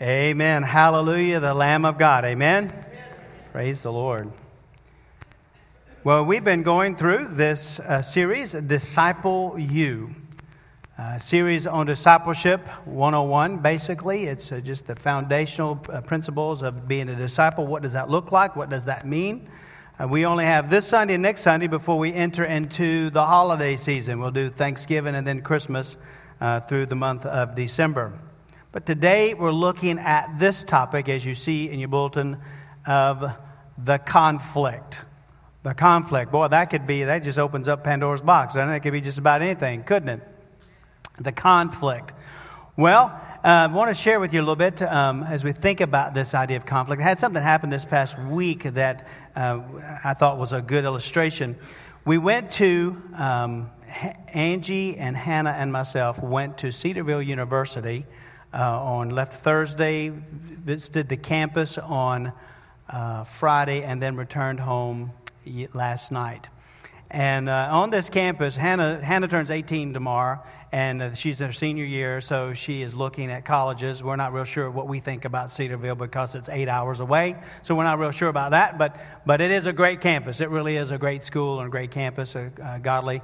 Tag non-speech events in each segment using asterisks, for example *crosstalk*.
Amen. Hallelujah, the Lamb of God. Amen. Amen. Praise the Lord. Well, we've been going through this uh, series, Disciple You. Uh, series on discipleship 101 basically it's uh, just the foundational uh, principles of being a disciple what does that look like what does that mean uh, we only have this sunday and next sunday before we enter into the holiday season we'll do thanksgiving and then christmas through the month of december but today we're looking at this topic, as you see in your bulletin, of the conflict. The conflict. Boy, that could be, that just opens up Pandora's box. And it could be just about anything, couldn't it? The conflict. Well, uh, I want to share with you a little bit um, as we think about this idea of conflict. I had something happen this past week that uh, I thought was a good illustration. We went to, um, Angie and Hannah and myself went to Cedarville University uh, on left Thursday, visited the campus on uh, Friday, and then returned home last night. And uh, on this campus, Hannah, Hannah turns 18 tomorrow, and uh, she's in her senior year, so she is looking at colleges. We're not real sure what we think about Cedarville because it's eight hours away, so we're not real sure about that. But, but it is a great campus. It really is a great school and a great campus, a, a godly,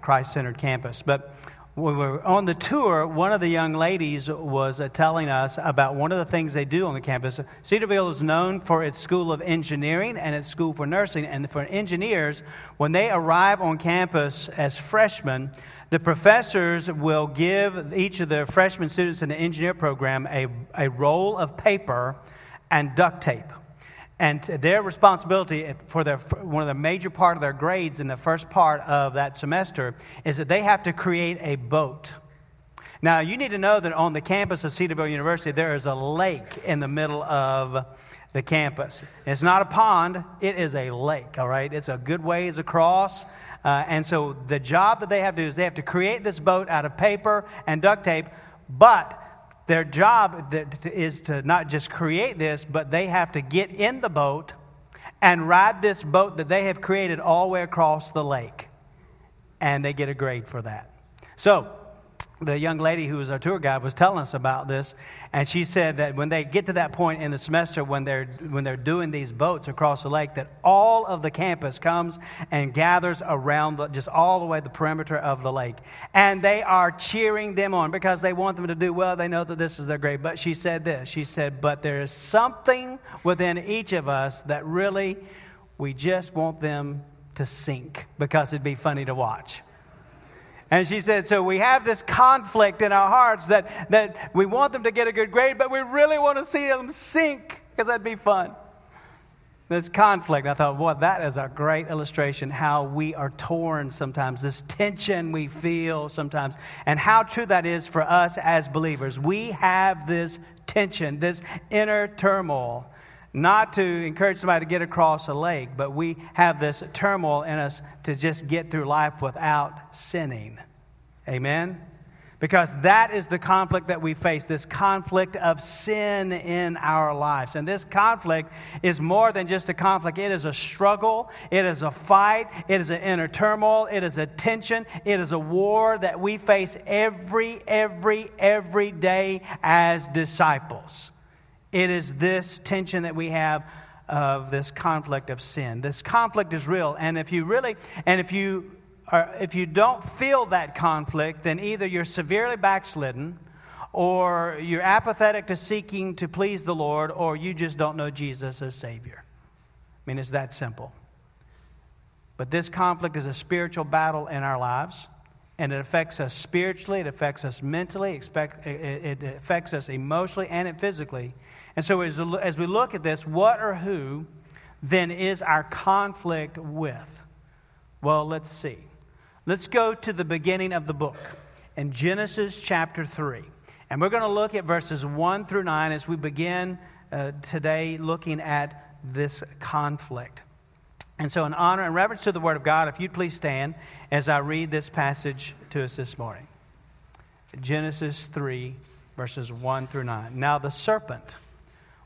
Christ centered campus. But we were on the tour, one of the young ladies was uh, telling us about one of the things they do on the campus. Cedarville is known for its school of engineering and its school for nursing. And for engineers, when they arrive on campus as freshmen, the professors will give each of the freshman students in the engineer program a, a roll of paper and duct tape. And their responsibility for their, one of the major part of their grades in the first part of that semester is that they have to create a boat. Now, you need to know that on the campus of Cedarville University, there is a lake in the middle of the campus. It's not a pond, it is a lake, all right? It's a good ways across. Uh, and so the job that they have to do is they have to create this boat out of paper and duct tape, but their job is to not just create this, but they have to get in the boat and ride this boat that they have created all the way across the lake. And they get a grade for that. So, the young lady who was our tour guide was telling us about this, and she said that when they get to that point in the semester when they're when they're doing these boats across the lake, that all of the campus comes and gathers around the, just all the way the perimeter of the lake, and they are cheering them on because they want them to do well. They know that this is their grade. But she said this. She said, "But there is something within each of us that really we just want them to sink because it'd be funny to watch." And she said, So we have this conflict in our hearts that, that we want them to get a good grade, but we really want to see them sink because that'd be fun. This conflict, I thought, boy, that is a great illustration how we are torn sometimes, this tension we feel sometimes, and how true that is for us as believers. We have this tension, this inner turmoil not to encourage somebody to get across a lake, but we have this turmoil in us to just get through life without sinning. Amen? Because that is the conflict that we face, this conflict of sin in our lives. And this conflict is more than just a conflict. It is a struggle. It is a fight. It is an inner turmoil. It is a tension. It is a war that we face every, every, every day as disciples. It is this tension that we have of this conflict of sin. This conflict is real. And if you really, and if you are, if you don't feel that conflict, then either you're severely backslidden or you're apathetic to seeking to please the Lord or you just don't know Jesus as Savior. I mean, it's that simple. But this conflict is a spiritual battle in our lives and it affects us spiritually, it affects us mentally, it affects us emotionally, and it physically. And so, as, as we look at this, what or who then is our conflict with? Well, let's see. Let's go to the beginning of the book in Genesis chapter 3. And we're going to look at verses 1 through 9 as we begin uh, today looking at this conflict. And so, in honor and reverence to the Word of God, if you'd please stand as I read this passage to us this morning Genesis 3, verses 1 through 9. Now, the serpent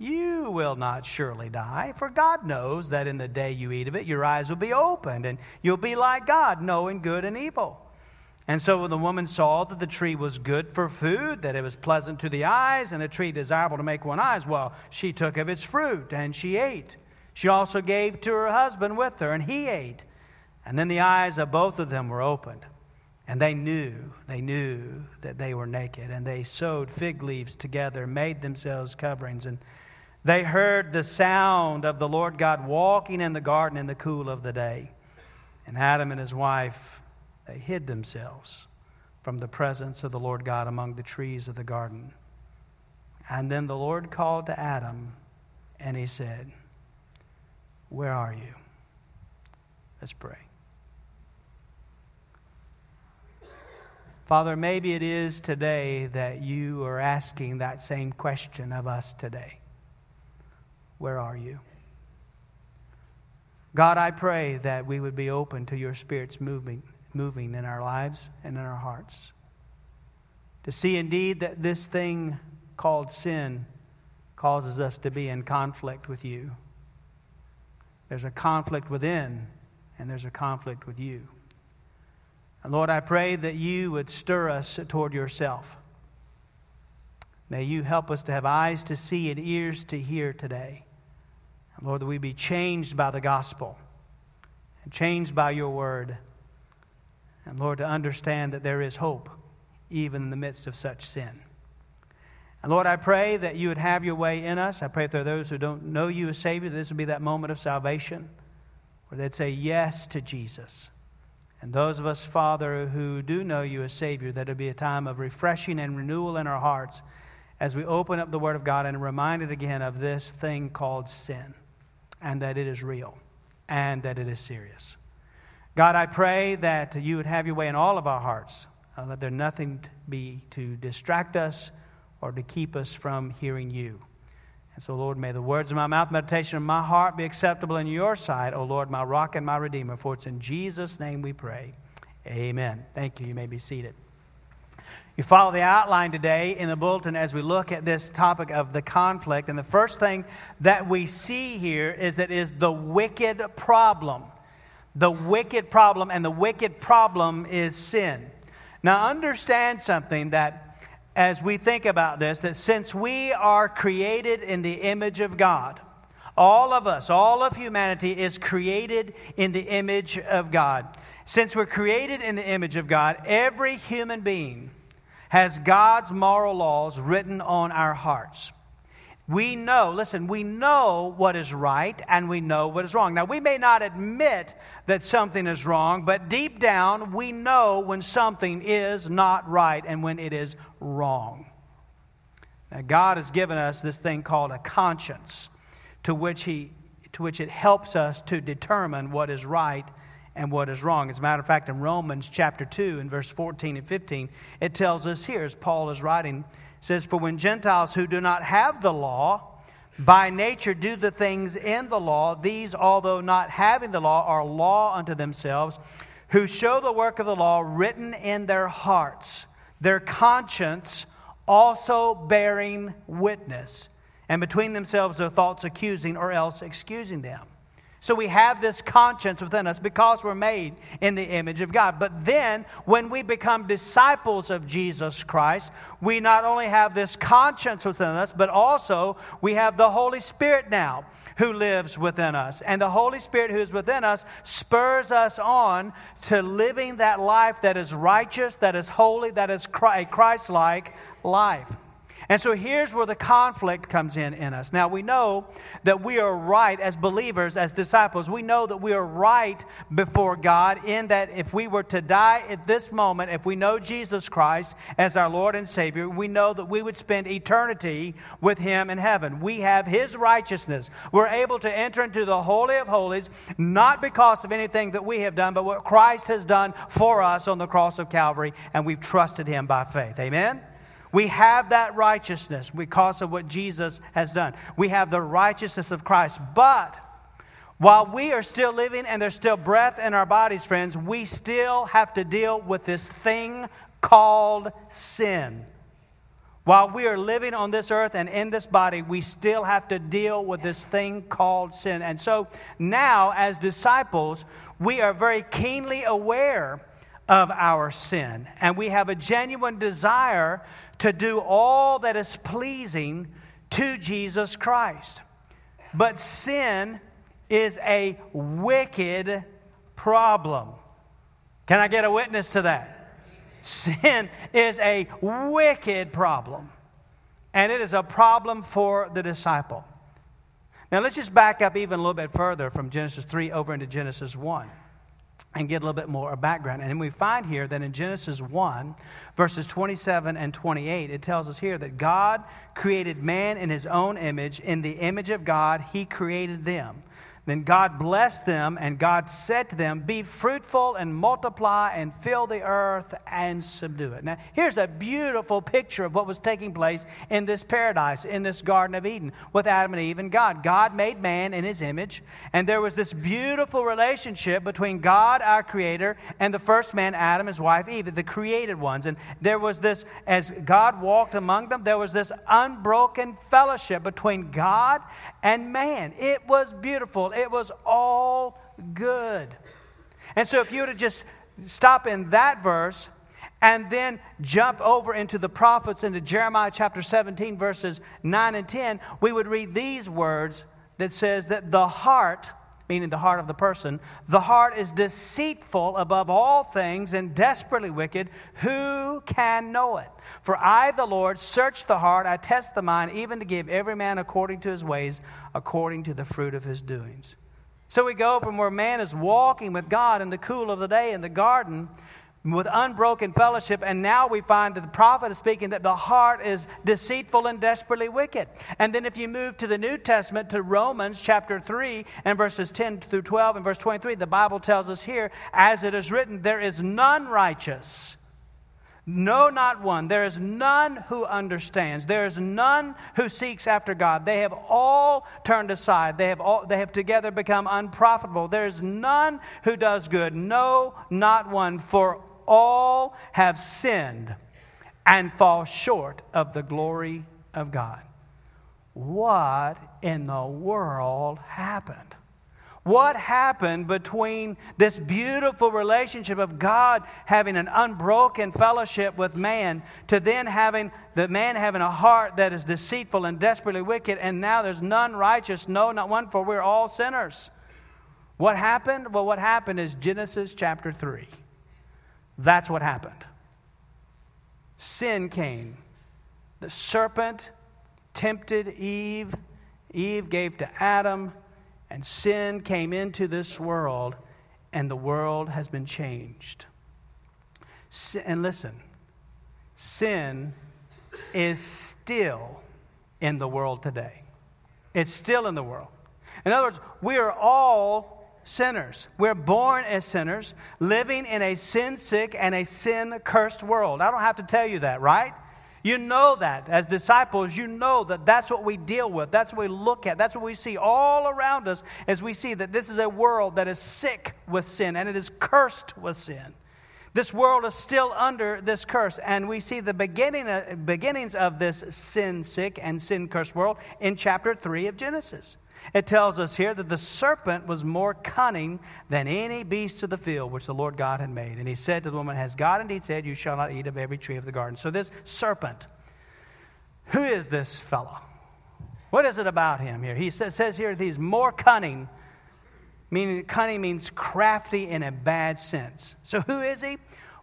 You will not surely die, for God knows that in the day you eat of it, your eyes will be opened, and you'll be like God, knowing good and evil. And so when the woman saw that the tree was good for food, that it was pleasant to the eyes, and a tree desirable to make one eyes, well, she took of its fruit, and she ate. She also gave to her husband with her, and he ate. And then the eyes of both of them were opened. And they knew, they knew that they were naked. And they sewed fig leaves together, made themselves coverings. And they heard the sound of the Lord God walking in the garden in the cool of the day. And Adam and his wife, they hid themselves from the presence of the Lord God among the trees of the garden. And then the Lord called to Adam, and he said, where are you? Let's pray. Father, maybe it is today that you are asking that same question of us today. Where are you? God, I pray that we would be open to your Spirit's moving, moving in our lives and in our hearts. To see indeed that this thing called sin causes us to be in conflict with you. There's a conflict within, and there's a conflict with you. And Lord, I pray that you would stir us toward yourself. May you help us to have eyes to see and ears to hear today. Lord, that we be changed by the gospel and changed by your word. And Lord, to understand that there is hope even in the midst of such sin. And Lord, I pray that you would have your way in us. I pray if there are those who don't know you as Savior, this would be that moment of salvation where they'd say yes to Jesus. And those of us, Father, who do know you as Savior, that it'd be a time of refreshing and renewal in our hearts as we open up the Word of God and are reminded again of this thing called sin and that it is real and that it is serious. God, I pray that you would have your way in all of our hearts. Uh, let there nothing be to distract us or to keep us from hearing you. And so, Lord, may the words of my mouth, meditation of my heart be acceptable in your sight, O Lord, my rock and my redeemer. For it's in Jesus' name we pray. Amen. Thank you. You may be seated. You follow the outline today in the bulletin as we look at this topic of the conflict. And the first thing that we see here is that is the wicked problem. The wicked problem, and the wicked problem is sin. Now, understand something that as we think about this that since we are created in the image of God, all of us, all of humanity is created in the image of God. Since we're created in the image of God, every human being has God's moral laws written on our hearts. We know, listen, we know what is right and we know what is wrong. Now, we may not admit that something is wrong, but deep down, we know when something is not right and when it is wrong. Now, God has given us this thing called a conscience to which, he, to which it helps us to determine what is right and what is wrong. As a matter of fact, in Romans chapter 2, in verse 14 and 15, it tells us here, as Paul is writing, says, For when Gentiles who do not have the law, by nature do the things in the law, these, although not having the law, are law unto themselves, who show the work of the law written in their hearts, their conscience also bearing witness, and between themselves their thoughts accusing or else excusing them. So we have this conscience within us because we're made in the image of God. But then, when we become disciples of Jesus Christ, we not only have this conscience within us, but also we have the Holy Spirit now who lives within us. And the Holy Spirit who is within us spurs us on to living that life that is righteous, that is holy, that is a Christ like life. And so here's where the conflict comes in in us. Now we know that we are right as believers, as disciples. We know that we are right before God in that if we were to die at this moment, if we know Jesus Christ as our Lord and Savior, we know that we would spend eternity with Him in heaven. We have His righteousness. We're able to enter into the Holy of Holies, not because of anything that we have done, but what Christ has done for us on the cross of Calvary, and we've trusted Him by faith. Amen? We have that righteousness because of what Jesus has done. We have the righteousness of Christ. But While we are still living and there's still breath in our bodies, friends, we still have to deal with this thing called sin. While we are living on this earth and in this body, we still have to deal with this thing called sin. And so now, as disciples, we are very keenly aware of our sin, and we have a genuine desire to do all that is pleasing to Jesus Christ. But sin is a wicked problem. Can I get a witness to that? Sin is a wicked problem, and it is a problem for the disciple. Now, let's just back up even a little bit further from Genesis 3 over into Genesis 1 and get a little bit more background. And we find here that in Genesis 1, verses 27 and 28, it tells us here that God created man in his own image. In the image of God, he created them. Then God blessed them, and God said to them, Be fruitful and multiply and fill the earth and subdue it. Now, here's a beautiful picture of what was taking place in this paradise, in this Garden of Eden, with Adam and Eve and God. God made man in his image, and there was this beautiful relationship between God, our Creator, and the first man, Adam, his wife, Eve, the created ones. And there was this, as God walked among them, there was this unbroken fellowship between God and man. It was beautiful. It was all good. And so, if you were to just stop in that verse and then jump over into the prophets into Jeremiah chapter 17, verses 9 and 10, we would read these words that says that the heart meaning the heart of the person, the heart is deceitful above all things and desperately wicked. Who can know it? For I, the Lord, search the heart, I test the mind, even to give every man according to his ways, according to the fruit of his doings. So we go from where man is walking with God in the cool of the day in the garden with unbroken fellowship, and now we find that the prophet is speaking that the heart is deceitful and desperately wicked. And then if you move to the New Testament to Romans chapter 3 and verses 10 through 12 and verse 23, the Bible tells us here, as it is written, there is none righteous. No, not one. There is none who understands. There is none who seeks after God. They have all turned aside. They have, all, they have together become unprofitable. There is none who does good. No, not one. For all have sinned and fall short of the glory of God. What in the world happened? What happened between this beautiful relationship of God having an unbroken fellowship with man to then having the man having a heart that is deceitful and desperately wicked, and now there's none righteous, no, not one, for we're all sinners. What happened? Well, what happened is Genesis chapter 3. That's what happened. Sin came. The serpent tempted Eve. Eve gave to Adam and sin came into this world, and the world has been changed. And listen, sin is still in the world today. It's still in the world. In other words, we are all sinners. We're born as sinners, living in a sin sick and a sin cursed world. I don't have to tell you that, right? You know that. As disciples, you know that that's what we deal with. That's what we look at. That's what we see all around us as we see that this is a world that is sick with sin and it is cursed with sin. This world is still under this curse, and we see the beginning, uh, beginnings of this sin sick and sin cursed world in chapter 3 of Genesis. It tells us here that the serpent was more cunning than any beast of the field which the Lord God had made. And he said to the woman, Has God indeed said, You shall not eat of every tree of the garden? So, this serpent, who is this fellow? What is it about him here? He says, here that he's more cunning, meaning cunning means crafty in a bad sense. So, who is he?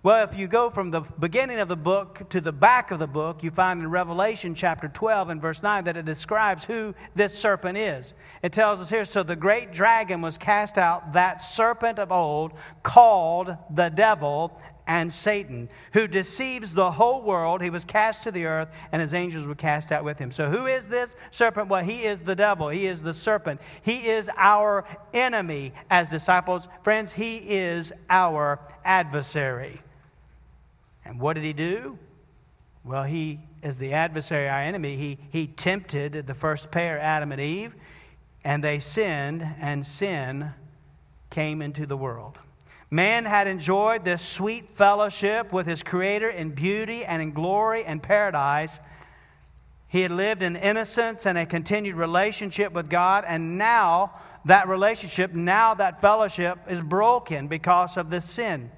Well, if you go from the beginning of the book to the back of the book, you find in Revelation chapter 12 and verse 9 that it describes who this serpent is. It tells us here So the great dragon was cast out, that serpent of old, called the devil and Satan, who deceives the whole world. He was cast to the earth, and his angels were cast out with him. So, who is this serpent? Well, he is the devil. He is the serpent. He is our enemy as disciples. Friends, he is our adversary. And what did he do? Well, he, as the adversary, our enemy, he, he tempted the first pair, Adam and Eve, and they sinned, and sin came into the world. Man had enjoyed this sweet fellowship with his Creator in beauty and in glory and paradise. He had lived in innocence and a continued relationship with God, and now that relationship, now that fellowship is broken because of this sin.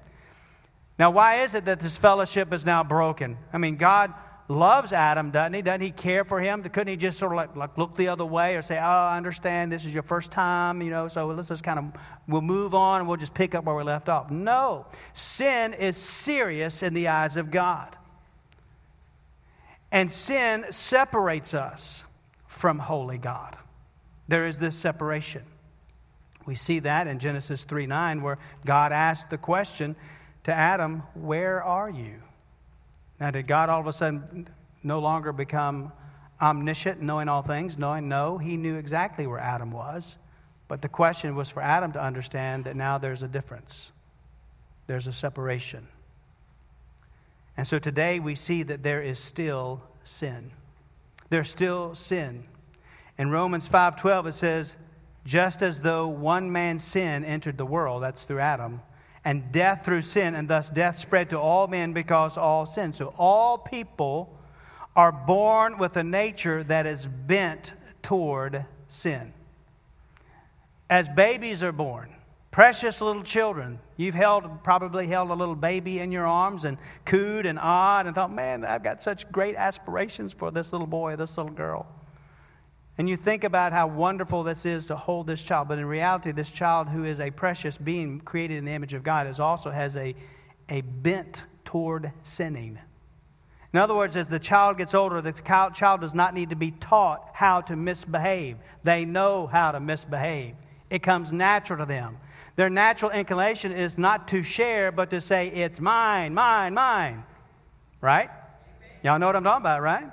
Now, why is it that this fellowship is now broken? I mean, God loves Adam, doesn't he? Doesn't he care for him? Couldn't he just sort of like, like look the other way or say, Oh, I understand this is your first time, you know, so let's just kind of, we'll move on and we'll just pick up where we left off. No. Sin is serious in the eyes of God. And sin separates us from holy God. There is this separation. We see that in Genesis 3 9, where God asked the question to Adam, Where are you? Now, did God all of a sudden no longer become omniscient, knowing all things? Knowing, no, he knew exactly where Adam was. But the question was for Adam to understand that now there's a difference, there's a separation. And so today we see that there is still sin. There's still sin. In Romans 5:12 it says, just as though one man's sin entered the world, that's through Adam, and death through sin, and thus death spread to all men because all sin. So all people are born with a nature that is bent toward sin. As babies are born, precious little children, you've held probably held a little baby in your arms and cooed and awed and thought, man, I've got such great aspirations for this little boy, this little girl. And you think about how wonderful this is to hold this child. But in reality, this child who is a precious being created in the image of God is also has a, a bent toward sinning. In other words, as the child gets older, the child does not need to be taught how to misbehave. They know how to misbehave. It comes natural to them. Their natural inclination is not to share, but to say, It's mine, mine, mine. Right? Y'all know what I'm talking about, right?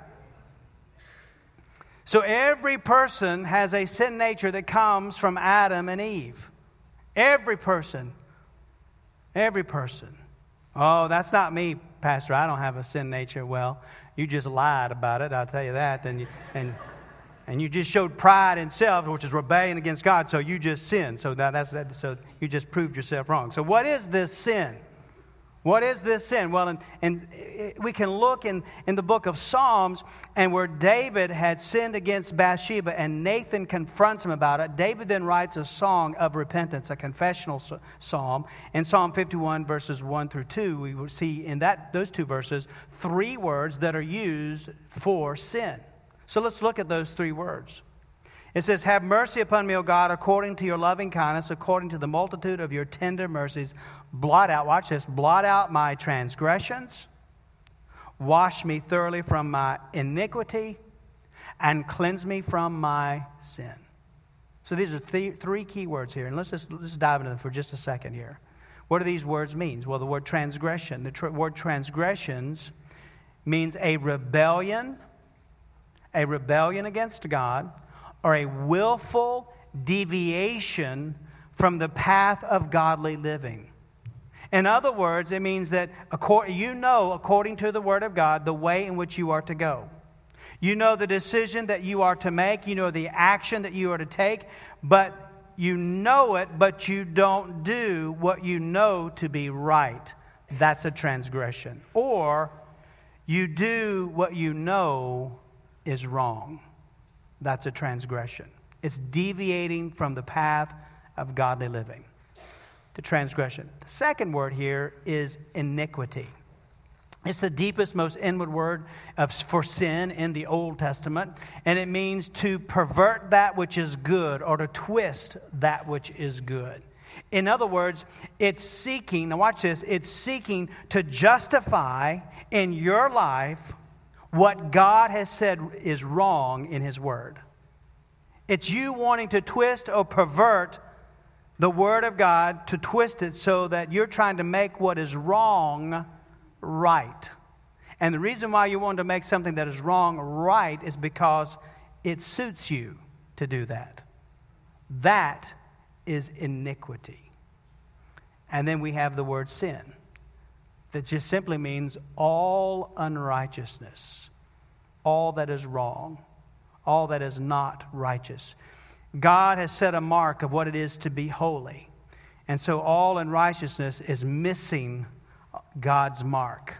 So every person has a sin nature that comes from Adam and Eve. Every person. Every person. Oh, that's not me, Pastor. I don't have a sin nature. Well, you just lied about it, I'll tell you that. And you, and, and you just showed pride in self, which is rebellion against God, so you just sinned. So now that's that, so you just proved yourself wrong. So what is this sin? What is this sin? Well, and, and we can look in, in the book of Psalms and where David had sinned against Bathsheba and Nathan confronts him about it. David then writes a song of repentance, a confessional psalm. In Psalm 51, verses 1 through 2, we will see in that, those two verses three words that are used for sin. So let's look at those three words. It says, Have mercy upon me, O God, according to your loving kindness, according to the multitude of your tender mercies blot out, watch this, blot out my transgressions, wash me thoroughly from my iniquity, and cleanse me from my sin. So these are th- three key words here, and let's just let's dive into them for just a second here. What do these words mean? Well, the word transgression, the tr- word transgressions means a rebellion, a rebellion against God, or a willful deviation from the path of godly living. In other words, it means that you know, according to the Word of God, the way in which you are to go. You know the decision that you are to make, you know the action that you are to take, but you know it, but you don't do what you know to be right. That's a transgression. Or you do what you know is wrong. That's a transgression. It's deviating from the path of godly living to transgression. The second word here is iniquity. It's the deepest, most inward word of, for sin in the Old Testament, and it means to pervert that which is good or to twist that which is good. In other words, it's seeking, now watch this, it's seeking to justify in your life what God has said is wrong in His Word. It's you wanting to twist or pervert the Word of God to twist it so that you're trying to make what is wrong right. And the reason why you want to make something that is wrong right is because it suits you to do that. That is iniquity. And then we have the word sin, that just simply means all unrighteousness, all that is wrong, all that is not righteous. God has set a mark of what it is to be holy. And so all unrighteousness is missing God's mark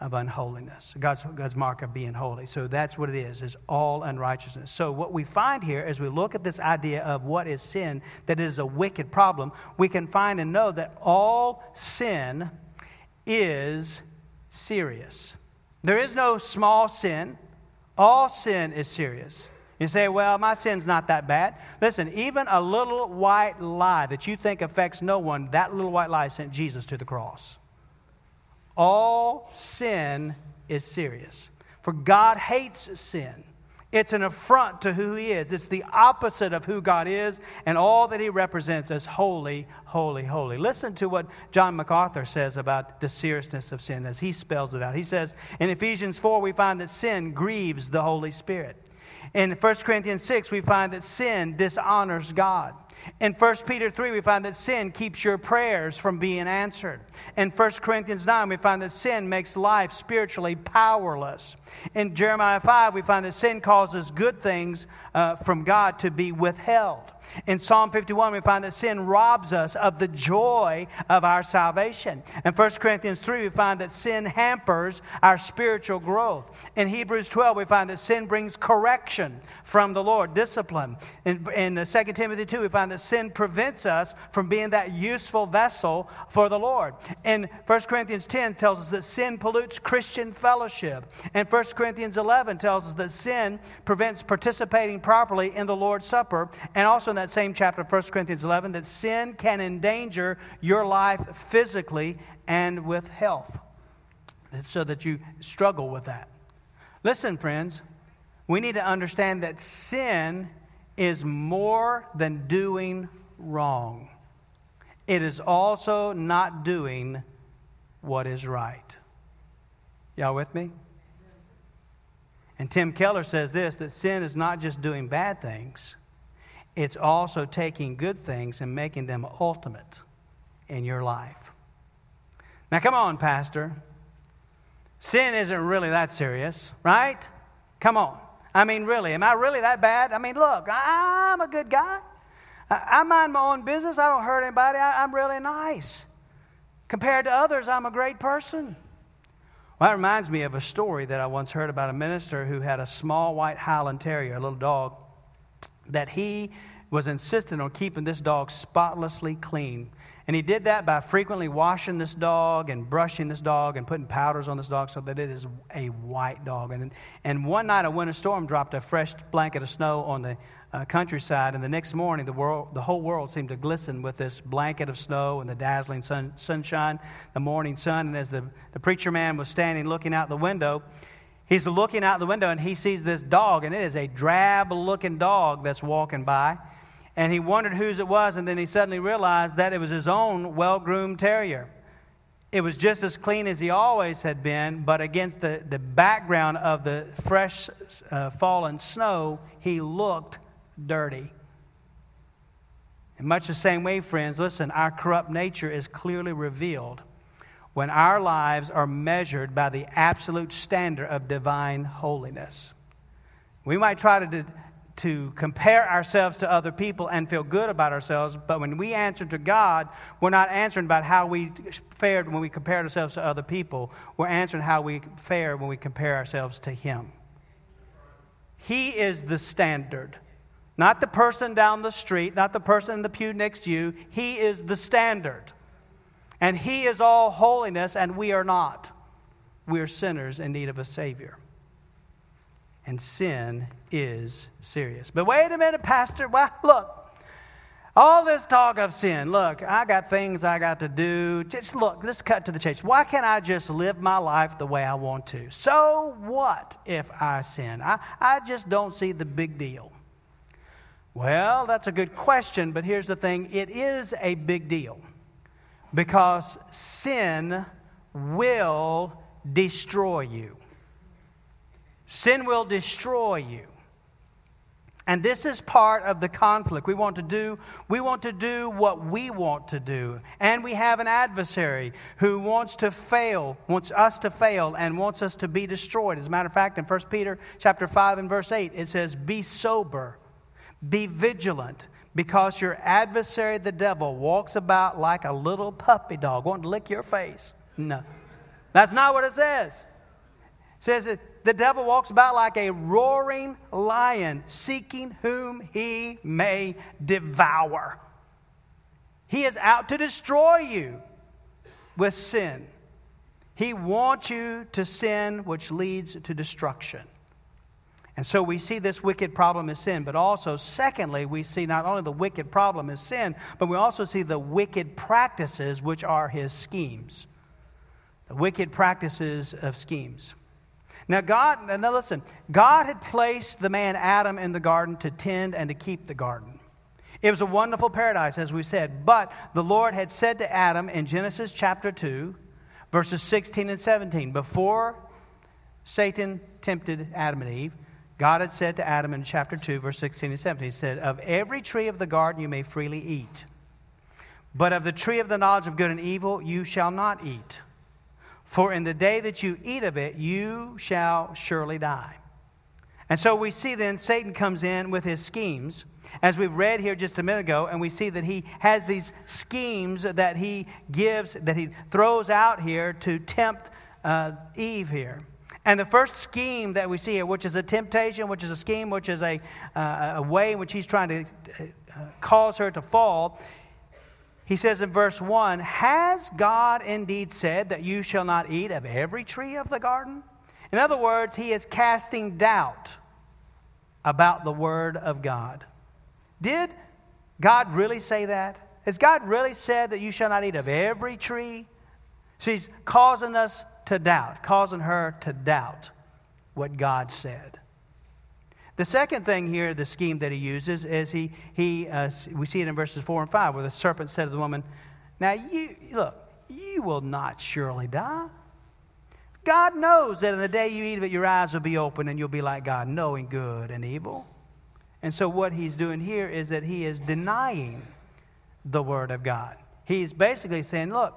of unholiness, God's, God's mark of being holy. So that's what it is, is all unrighteousness. So what we find here as we look at this idea of what is sin, that is a wicked problem, we can find and know that all sin is serious. There is no small sin. All sin is serious. You say, well, my sin's not that bad. Listen, even a little white lie that you think affects no one, that little white lie sent Jesus to the cross. All sin is serious. For God hates sin. It's an affront to who He is. It's the opposite of who God is and all that He represents as holy, holy, holy. Listen to what John MacArthur says about the seriousness of sin as he spells it out. He says, In Ephesians 4, we find that sin grieves the Holy Spirit. In 1 Corinthians 6, we find that sin dishonors God. In 1 Peter 3, we find that sin keeps your prayers from being answered. In 1 Corinthians 9, we find that sin makes life spiritually powerless. In Jeremiah 5, we find that sin causes good things uh, from God to be withheld. In Psalm 51, we find that sin robs us of the joy of our salvation. In 1 Corinthians 3, we find that sin hampers our spiritual growth. In Hebrews 12, we find that sin brings correction from the Lord, discipline. In, in uh, 2 Timothy 2, we find that sin prevents us from being that useful vessel for the Lord. And 1 Corinthians 10 tells us that sin pollutes Christian fellowship. And 1 Corinthians 11 tells us that sin prevents participating properly in the Lord's Supper. And also in that same chapter, 1 Corinthians 11, that sin can endanger your life physically and with health, so that you struggle with that. Listen, friends, we need to understand that sin is more than doing wrong, it is also not doing what is right. Y'all with me? And Tim Keller says this that sin is not just doing bad things, it's also taking good things and making them ultimate in your life. Now, come on, Pastor. Sin isn't really that serious, right? Come on. I mean, really, am I really that bad? I mean, look, I'm a good guy. I mind my own business. I don't hurt anybody. I'm really nice. Compared to others, I'm a great person. Well, that reminds me of a story that I once heard about a minister who had a small white Highland Terrier, a little dog, that he was insistent on keeping this dog spotlessly clean. And he did that by frequently washing this dog and brushing this dog and putting powders on this dog so that it is a white dog. And, and one night a winter storm dropped a fresh blanket of snow on the uh, countryside, and the next morning the, world, the whole world seemed to glisten with this blanket of snow and the dazzling sun, sunshine, the morning sun. And as the, the preacher man was standing looking out the window, he's looking out the window and he sees this dog, and it is a drab looking dog that's walking by and he wondered whose it was, and then he suddenly realized that it was his own well groomed terrier. It was just as clean as he always had been, but against the, the background of the fresh uh, fallen snow, he looked dirty. In much the same way, friends, listen, our corrupt nature is clearly revealed when our lives are measured by the absolute standard of divine holiness. We might try to to compare ourselves to other people and feel good about ourselves, but when we answer to God, we're not answering about how we fared when we compared ourselves to other people. We're answering how we fare when we compare ourselves to Him. He is the standard. Not the person down the street, not the person in the pew next to you. He is the standard. And He is all holiness, and we are not. We are sinners in need of a Savior and sin is serious. But wait a minute, Pastor. Well, look, all this talk of sin, look, I got things I got to do. Just look, let's cut to the chase. Why can't I just live my life the way I want to? So what if I sin? I, I just don't see the big deal. Well, that's a good question, but here's the thing it is a big deal because sin will destroy you. Sin will destroy you. And this is part of the conflict. We want to do we want to do what we want to do. And we have an adversary who wants to fail, wants us to fail and wants us to be destroyed. As a matter of fact, in 1 Peter chapter 5 and verse 8, it says, "Be sober, Be vigilant because your adversary, the devil, walks about like a little puppy dog wanting to lick your face. No, that's not what it says. It says that the devil walks about like a roaring lion, seeking whom he may devour. He is out to destroy you with sin. He wants you to sin, which leads to destruction. And so we see this wicked problem as sin, but also, secondly, we see not only the wicked problem as sin, but we also see the wicked practices, which are his schemes. The wicked practices of schemes. Now, God, now listen, God had placed the man Adam in the garden to tend and to keep the garden. It was a wonderful paradise, as we said. But the Lord had said to Adam in Genesis chapter 2, verses 16 and 17, before Satan tempted Adam and Eve, God had said to Adam in chapter 2, verse 16 and 17, He said, Of every tree of the garden you may freely eat, but of the tree of the knowledge of good and evil you shall not eat. For in the day that you eat of it, you shall surely die. And so we see then Satan comes in with his schemes as we read here just a minute ago, and we see that he has these schemes that he gives, that he throws out here to tempt uh, Eve here. And the first scheme that we see here, which is a temptation, which is a scheme, which is a, uh, a way in which he's trying to uh, cause her to fall, he says in verse 1 Has God indeed said that you shall not eat of every tree of the garden? In other words, he is casting doubt about the word of God. Did God really say that? Has God really said that you shall not eat of every tree? She's causing us to doubt, causing her to doubt what God said. The second thing here, the scheme that he uses, is he, he uh, we see it in verses 4 and 5, where the serpent said to the woman, Now, you, look, you will not surely die. God knows that in the day you eat of it, your eyes will be open and you'll be like God, knowing good and evil. And so, what he's doing here is that he is denying the Word of God. He's basically saying, Look,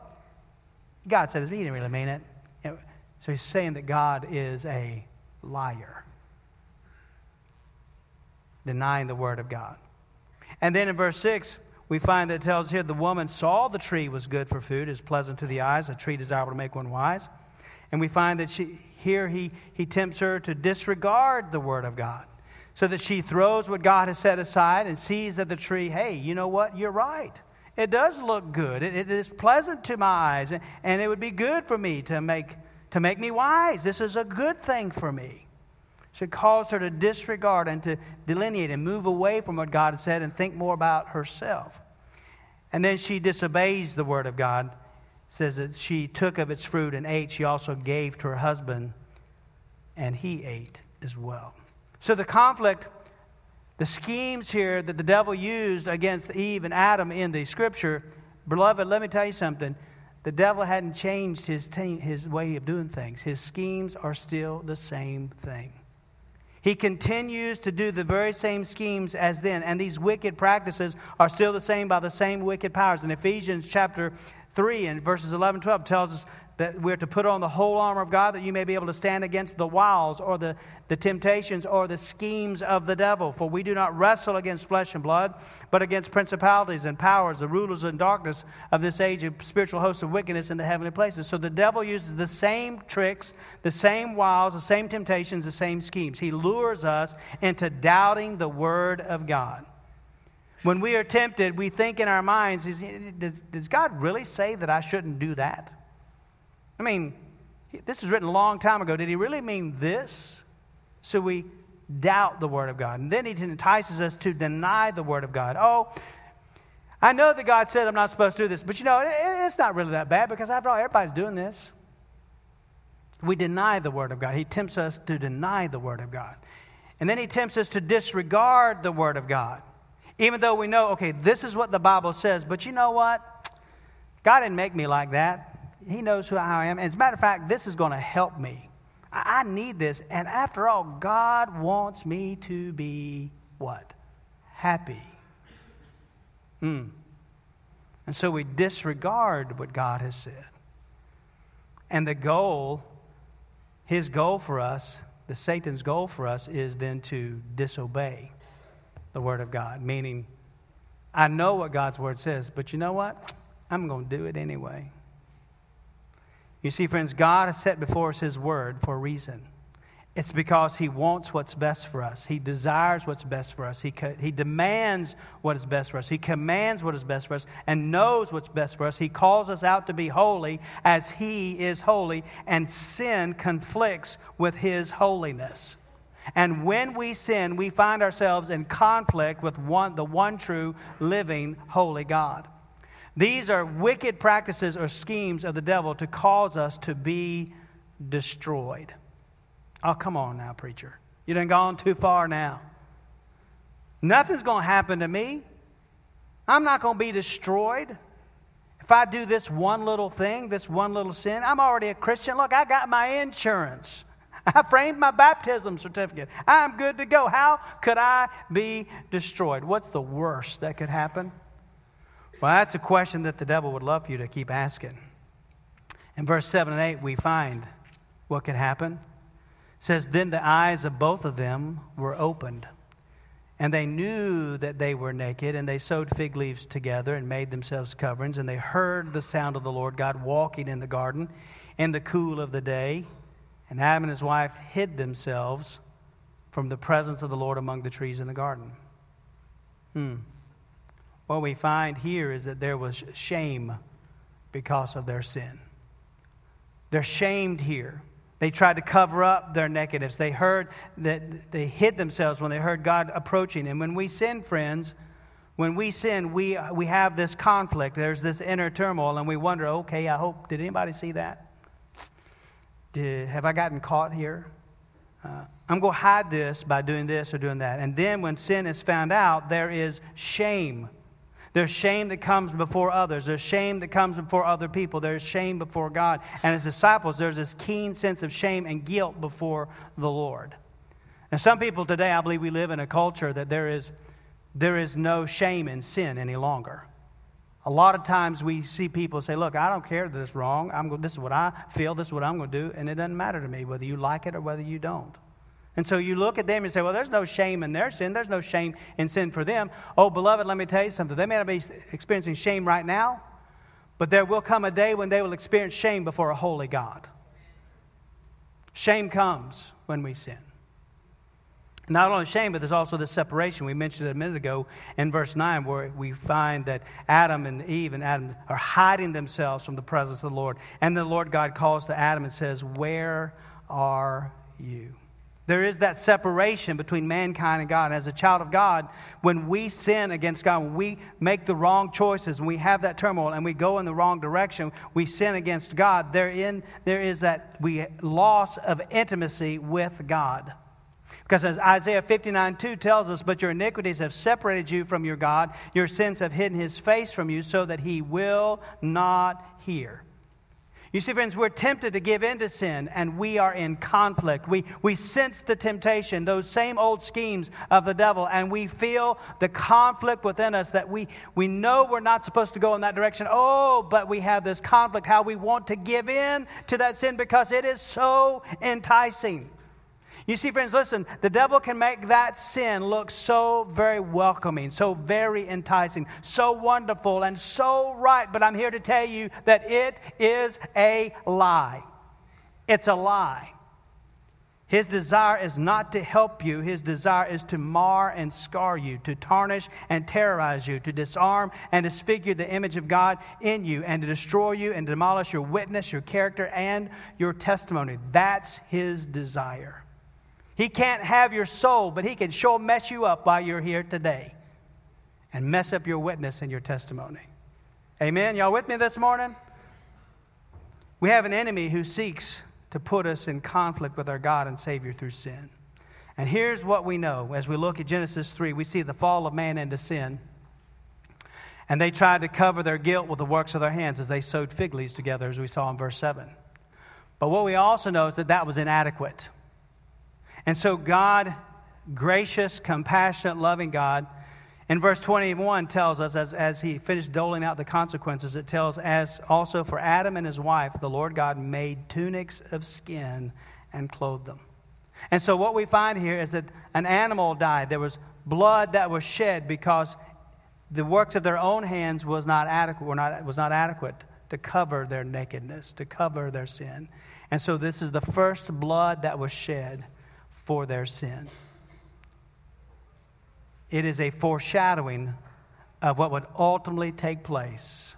God said this, but he didn't really mean it. So, he's saying that God is a liar, denying the Word of God. And then in verse 6, we find that it tells here the woman saw the tree was good for food, is pleasant to the eyes, a tree desirable to make one wise. And we find that she, here he, he tempts her to disregard the Word of God so that she throws what God has set aside and sees that the tree, hey, you know what? You're right. It does look good. it, it is pleasant to my eyes, and, and it would be good for me to make, to make me wise. This is a good thing for me. Should cause her to disregard and to delineate and move away from what God has said and think more about herself. And then she disobeys the word of God. It says that she took of its fruit and ate. She also gave to her husband, and he ate as well. So the conflict, the schemes here that the devil used against Eve and Adam in the scripture, beloved, let me tell you something. The devil hadn't changed his, his way of doing things. His schemes are still the same thing. He continues to do the very same schemes as then, and these wicked practices are still the same by the same wicked powers. In Ephesians chapter 3 and verses 11 12 tells us that we're to put on the whole armor of God that you may be able to stand against the wiles or the, the temptations or the schemes of the devil. For we do not wrestle against flesh and blood, but against principalities and powers, the rulers in darkness of this age of spiritual hosts of wickedness in the heavenly places. So the devil uses the same tricks, the same wiles, the same temptations, the same schemes. He lures us into doubting the word of God. When we are tempted, we think in our minds, does, does God really say that I shouldn't do that? I mean, this was written a long time ago. Did he really mean this? So we doubt the Word of God. And then he entices us to deny the Word of God. Oh, I know that God said I'm not supposed to do this, but you know, it's not really that bad because after all, everybody's doing this. We deny the Word of God. He tempts us to deny the Word of God. And then he tempts us to disregard the Word of God. Even though we know, okay, this is what the Bible says, but you know what? God didn't make me like that. He knows who I am. As a matter of fact, this is going to help me. I, need this. And after all, God wants me to be what? Happy. Mm. And so we disregard what God has said. And the goal, his goal for us, the Satan's goal for us, is then to disobey the Word of God, meaning I know what God's Word says, but you know what? I'm going to do it anyway. You see, friends, God has set before us His Word for a reason. It's because He wants what's best for us. He desires what's best for us. He, he demands what is best for us. He commands what is best for us and knows what's best for us. He calls us out to be holy as He is holy, and sin conflicts with His holiness. And when we sin, we find ourselves in conflict with one, the one true, living, holy God. These are wicked practices or schemes of the devil to cause us to be destroyed. Oh, come on now, preacher. You done gone too far now. Nothing's going to happen to me. I'm not going to be destroyed. If I do this one little thing, this one little sin, I'm already a Christian. Look, I got my insurance. *laughs* I framed my baptism certificate. I'm good to go. How could I be destroyed? What's the worst that could happen? Well, that's a question that the devil would love for you to keep asking. In verse 7 and 8, we find what could happen. It says, Then the eyes of both of them were opened, and they knew that they were naked, and they sewed fig leaves together and made themselves coverings, and they heard the sound of the Lord God walking in the garden in the cool of the day. And Adam and his wife hid themselves from the presence of the Lord among the trees in the garden. Hmm. What we find here is that there was shame because of their sin. They're shamed here. They tried to cover up their nakedness. They heard that they hid themselves when they heard God approaching. And when we sin, friends, when we sin, we, we have this conflict. There's this inner turmoil, and we wonder, okay, I hope, did anybody see that? Did, have I gotten caught here? Uh, I'm going to hide this by doing this or doing that. And then when sin is found out, there is shame. There's shame that comes before others. There's shame that comes before other people. There's shame before God. And as disciples, there's this keen sense of shame and guilt before the Lord. And some people today, I believe we live in a culture that there is, there is no shame in sin any longer. A lot of times we see people say, Look, I don't care that it's wrong. I'm this is what I feel, this is what I'm going to do, and it doesn't matter to me whether you like it or whether you don't. And so you look at them and say, Well, there's no shame in their sin. There's no shame in sin for them. Oh, beloved, let me tell you something. They may not be experiencing shame right now, but there will come a day when they will experience shame before a holy God. Shame comes when we sin. Not only shame, but there's also the separation. We mentioned it a minute ago in verse 9, where we find that Adam and Eve and Adam are hiding themselves from the presence of the Lord. And the Lord God calls to Adam and says, Where are you? There is that separation between mankind and God. As a child of God, when we sin against God, when we make the wrong choices, when we have that turmoil and we go in the wrong direction, we sin against God, therein, there is that we loss of intimacy with God. Because as Isaiah 59 2 tells us, But your iniquities have separated you from your God, your sins have hidden his face from you, so that he will not hear. You see, friends, we're tempted to give in to sin, and we are in conflict. We, we sense the temptation, those same old schemes of the devil, and we feel the conflict within us that we, we know we're not supposed to go in that direction. Oh, but we have this conflict, how we want to give in to that sin because it is so enticing. You see, friends, listen, the devil can make that sin look so very welcoming, so very enticing, so wonderful, and so right. But I'm here to tell you that it is a lie. It's a lie. His desire is not to help you. His desire is to mar and scar you, to tarnish and terrorize you, to disarm and disfigure the image of God in you, and to destroy you and demolish your witness, your character, and your testimony. That's his desire. He can't have your soul, but he can sure mess you up while you're here today and mess up your witness and your testimony. Amen. Y'all with me this morning? We have an enemy who seeks to put us in conflict with our God and Savior through sin. And here's what we know as we look at Genesis 3 we see the fall of man into sin. And they tried to cover their guilt with the works of their hands as they sewed fig leaves together, as we saw in verse 7. But what we also know is that that was inadequate. And so, God, gracious, compassionate, loving God, in verse 21 tells us, as, as he finished doling out the consequences, it tells, as also for Adam and his wife, the Lord God made tunics of skin and clothed them. And so, what we find here is that an animal died. There was blood that was shed because the works of their own hands was not adequate, were not, was not adequate to cover their nakedness, to cover their sin. And so this is the first blood that was shed for their sin. It is a foreshadowing of what would ultimately take place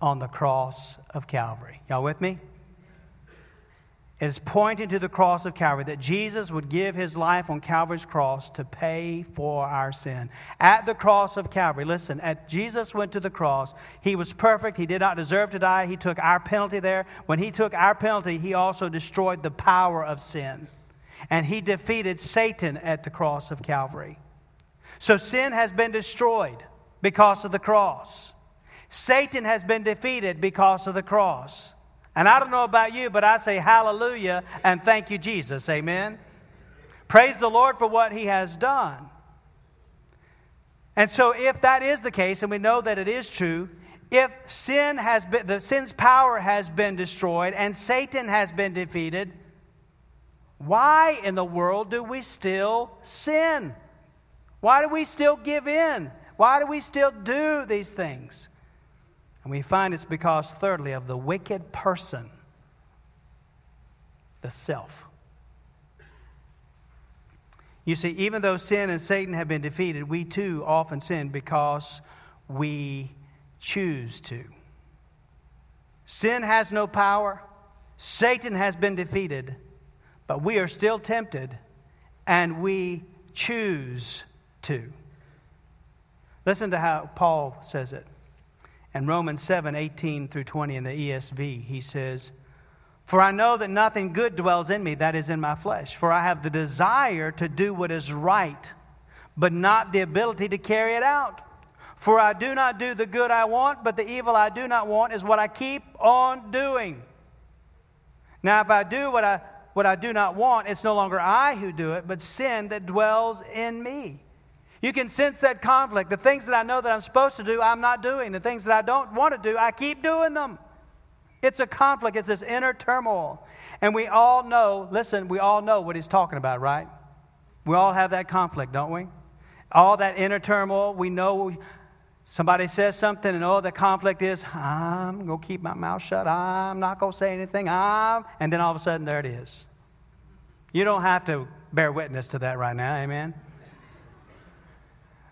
on the cross of Calvary. Y'all with me? It is pointing to the cross of Calvary that Jesus would give his life on Calvary's cross to pay for our sin. At the cross of Calvary, listen, at Jesus went to the cross, he was perfect. He did not deserve to die. He took our penalty there. When he took our penalty, he also destroyed the power of sin. And he defeated Satan at the cross of Calvary. So sin has been destroyed because of the cross. Satan has been defeated because of the cross. And I don't know about you, but I say hallelujah and thank you, Jesus. Amen. Praise the Lord for what he has done. And so, if that is the case, and we know that it is true, if sin has been, the sin's power has been destroyed and Satan has been defeated, why in the world do we still sin? Why do we still give in? Why do we still do these things? And we find it's because, thirdly, of the wicked person, the self. You see, even though sin and Satan have been defeated, we too often sin because we choose to. Sin has no power, Satan has been defeated, but we are still tempted and we choose to. Listen to how Paul says it. In Romans 7 18 through 20 in the ESV, he says, For I know that nothing good dwells in me, that is in my flesh. For I have the desire to do what is right, but not the ability to carry it out. For I do not do the good I want, but the evil I do not want is what I keep on doing. Now, if I do what I, what I do not want, it's no longer I who do it, but sin that dwells in me. You can sense that conflict. The things that I know that I'm supposed to do, I'm not doing. The things that I don't want to do, I keep doing them. It's a conflict, it's this inner turmoil. And we all know, listen, we all know what he's talking about, right? We all have that conflict, don't we? All that inner turmoil, we know somebody says something and oh, the conflict is, I'm going to keep my mouth shut. I'm not going to say anything. I'm, and then all of a sudden, there it is. You don't have to bear witness to that right now, amen?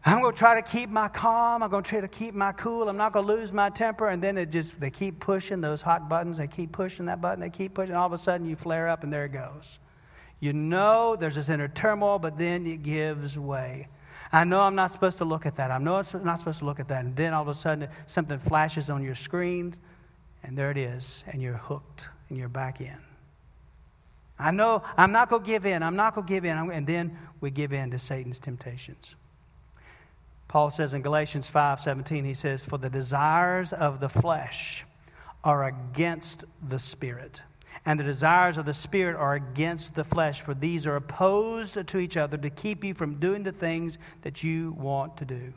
I'm going to try to keep my calm. I'm going to try to keep my cool. I'm not going to lose my temper. And then it just, they keep pushing those hot buttons. They keep pushing that button. They keep pushing. All of a sudden, you flare up, and there it goes. You know there's this inner turmoil, but then it gives way. I know I'm not supposed to look at that. I know I'm not supposed to look at that. And then all of a sudden, something flashes on your screen, and there it is, and you're hooked, and you're back in. I know I'm not going to give in. I'm not going to give in. And then we give in to Satan's temptations. Paul says in Galatians 5:17 he says for the desires of the flesh are against the spirit and the desires of the spirit are against the flesh for these are opposed to each other to keep you from doing the things that you want to do.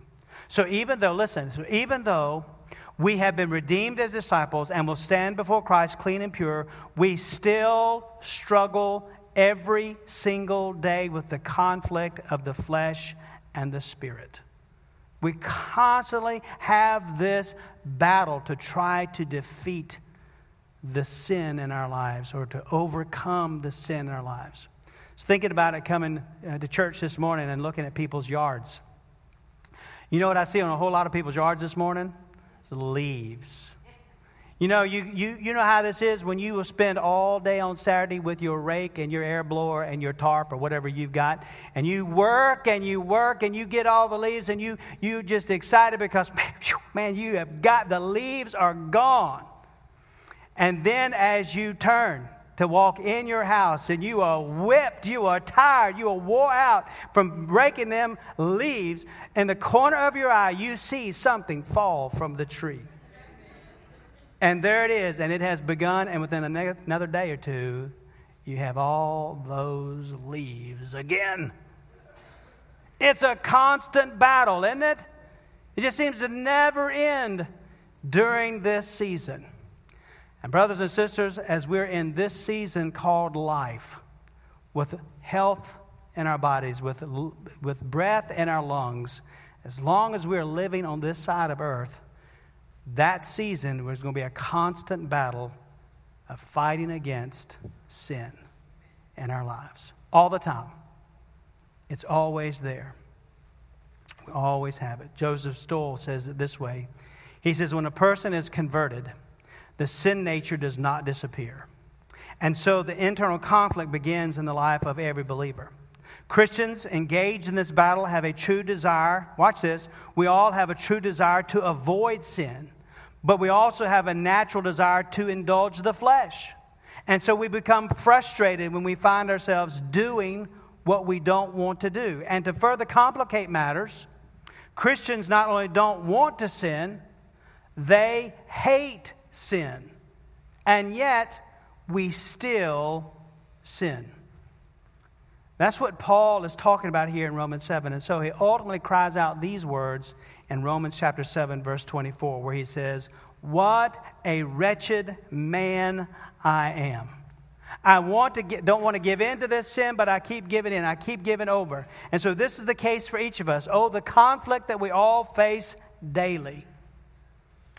So even though listen, so even though we have been redeemed as disciples and will stand before Christ clean and pure, we still struggle every single day with the conflict of the flesh and the spirit. We constantly have this battle to try to defeat the sin in our lives or to overcome the sin in our lives. Thinking about it coming uh, to church this morning and looking at people's yards. You know what I see on a whole lot of people's yards this morning? It's leaves. You know, you, you, you know how this is when you will spend all day on Saturday with your rake and your air blower and your tarp or whatever you've got, and you work and you work and you get all the leaves and you you just excited because man, *laughs* man you have got the leaves are gone. And then as you turn to walk in your house and you are whipped, you are tired, you are wore out from raking them leaves, in the corner of your eye you see something fall from the tree. And there it is, and it has begun, and within another day or two, you have all those leaves again. It's a constant battle, isn't it? It just seems to never end during this season. And, brothers and sisters, as we're in this season called life, with health in our bodies, with, with breath in our lungs, as long as we're living on this side of earth, that season was going to be a constant battle of fighting against sin in our lives. All the time. It's always there. We always have it. Joseph Stowell says it this way He says, When a person is converted, the sin nature does not disappear. And so the internal conflict begins in the life of every believer. Christians engaged in this battle have a true desire. Watch this. We all have a true desire to avoid sin, but we also have a natural desire to indulge the flesh. And so we become frustrated when we find ourselves doing what we don't want to do. And to further complicate matters, Christians not only don't want to sin, they hate sin. And yet, we still sin. That's what Paul is talking about here in Romans 7. And so he ultimately cries out these words in Romans chapter 7, verse 24, where he says, What a wretched man I am. I want to get, don't want to give in to this sin, but I keep giving in. I keep giving over. And so this is the case for each of us. Oh, the conflict that we all face daily.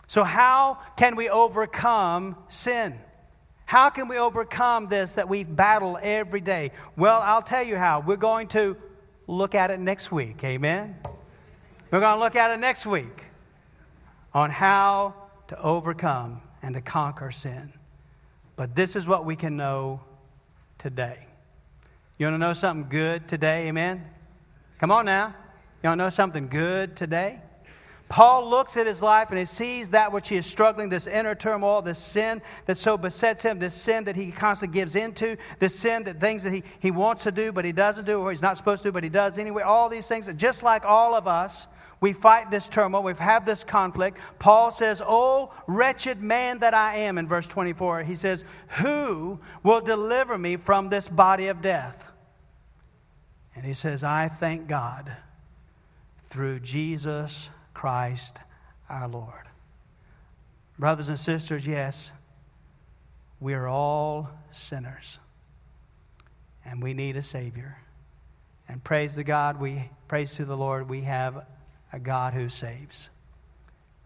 So, how can we overcome sin? How can we overcome this that we battle every day? Well, I'll tell you how. We're going to look at it next week. Amen? We're going to look at it next week on how to overcome and to conquer sin. But this is what we can know today. You want to know something good today? Amen? Come on now. You want to know something good today? Paul looks at his life and he sees that which he is struggling, this inner turmoil, this sin that so besets him, this sin that he constantly gives into, this sin that things that he, he wants to do but he doesn't do, or he's not supposed to do but he does anyway. All these things that just like all of us, we fight this turmoil, we have had this conflict. Paul says, Oh, wretched man that I am, in verse 24. He says, Who will deliver me from this body of death? And he says, I thank God through Jesus Christ our Lord. Brothers and sisters, yes, we are all sinners and we need a Savior. And praise the God, we praise to the Lord, we have a God who saves.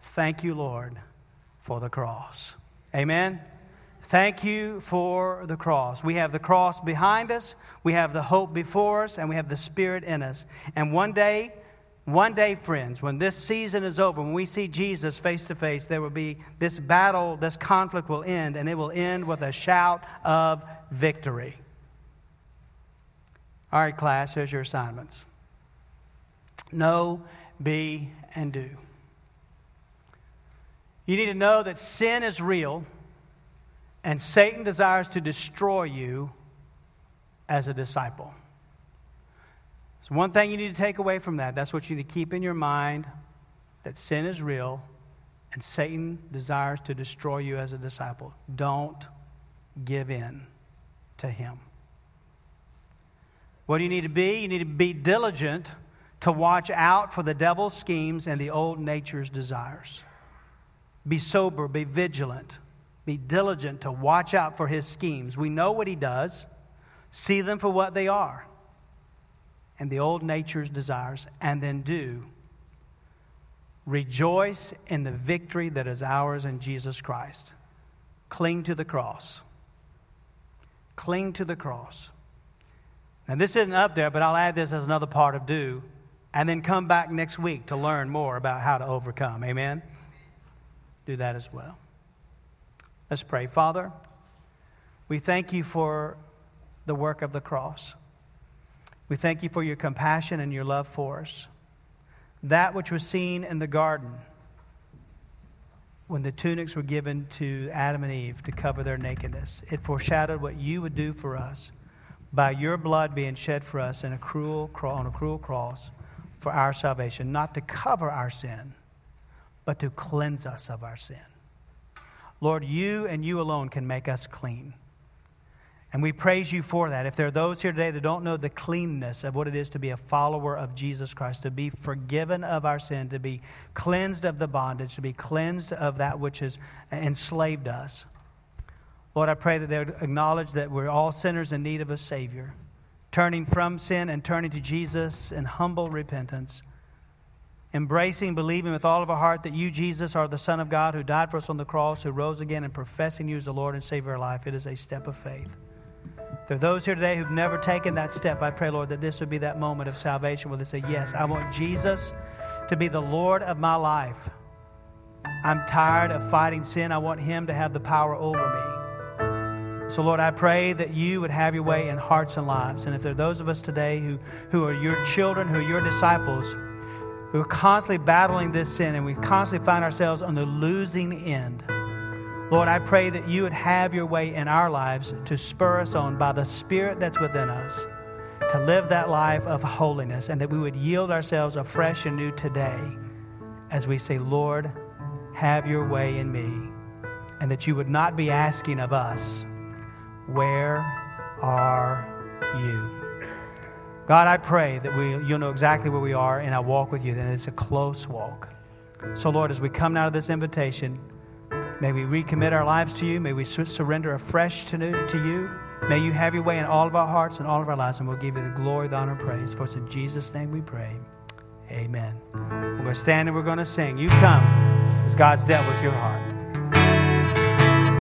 Thank you, Lord, for the cross. Amen. Thank you for the cross. We have the cross behind us, we have the hope before us, and we have the Spirit in us. And one day, one day, friends, when this season is over, when we see Jesus face to face, there will be this battle, this conflict will end, and it will end with a shout of victory. All right, class, here's your assignments know, be, and do. You need to know that sin is real, and Satan desires to destroy you as a disciple. One thing you need to take away from that, that's what you need to keep in your mind that sin is real and Satan desires to destroy you as a disciple. Don't give in to him. What do you need to be? You need to be diligent to watch out for the devil's schemes and the old nature's desires. Be sober, be vigilant, be diligent to watch out for his schemes. We know what he does, see them for what they are and the old nature's desires, and then do. Rejoice in the victory that is ours in Jesus Christ. Cling to the cross. Cling to the cross. Now, this isn't up there, but I'll add this as another part of do, and then come back next week to learn more about how to overcome. Amen? Do that as well. Let's pray. Father, we thank you for the work of the cross. We thank you for your compassion and your love for us. That which was seen in the garden when the tunics were given to Adam and Eve to cover their nakedness, it foreshadowed what you would do for us by your blood being shed for us in a cruel, on a cruel cross for our salvation, not to cover our sin, but to cleanse us of our sin. Lord, you and you alone can make us clean. And we praise you for that. If there are those here today that don't know the cleanness of what it is to be a follower of Jesus Christ, to be forgiven of our sin, to be cleansed of the bondage, to be cleansed of that which has enslaved us, Lord, I pray that they would acknowledge that we're all sinners in need of a Savior. turning from sin and turning to Jesus in humble repentance, embracing, believing with all of our heart that you, Jesus, are the Son of God who died for us on the cross, who rose again, and professing you as the Lord and Savior of our life. It is a step of faith. There are those here today who've never taken that step. I pray, Lord, that this would be that moment of salvation where they say, Yes, I want Jesus to be the Lord of my life. I'm tired of fighting sin. I want Him to have the power over me. So, Lord, I pray that you would have your way in hearts and lives. And if there are those of us today who, who are your children, who are your disciples, who are constantly battling this sin and we constantly find ourselves on the losing end, Lord, I pray that you would have your way in our lives to spur us on by the Spirit that's within us to live that life of holiness and that we would yield ourselves afresh and new today as we say, Lord, have your way in me. And that you would not be asking of us, Where are you? God, I pray that we, you'll know exactly where we are in our walk with you, that it's a close walk. So, Lord, as we come out of this invitation, may we recommit our lives to you. May we surrender afresh to, to you. May you have your way in all of our hearts and all of our lives, and we'll give you the glory, the honor, and praise. For it's in Jesus' name we pray. Amen. We're going to stand and we're going to sing. You come as God's dealt with your heart.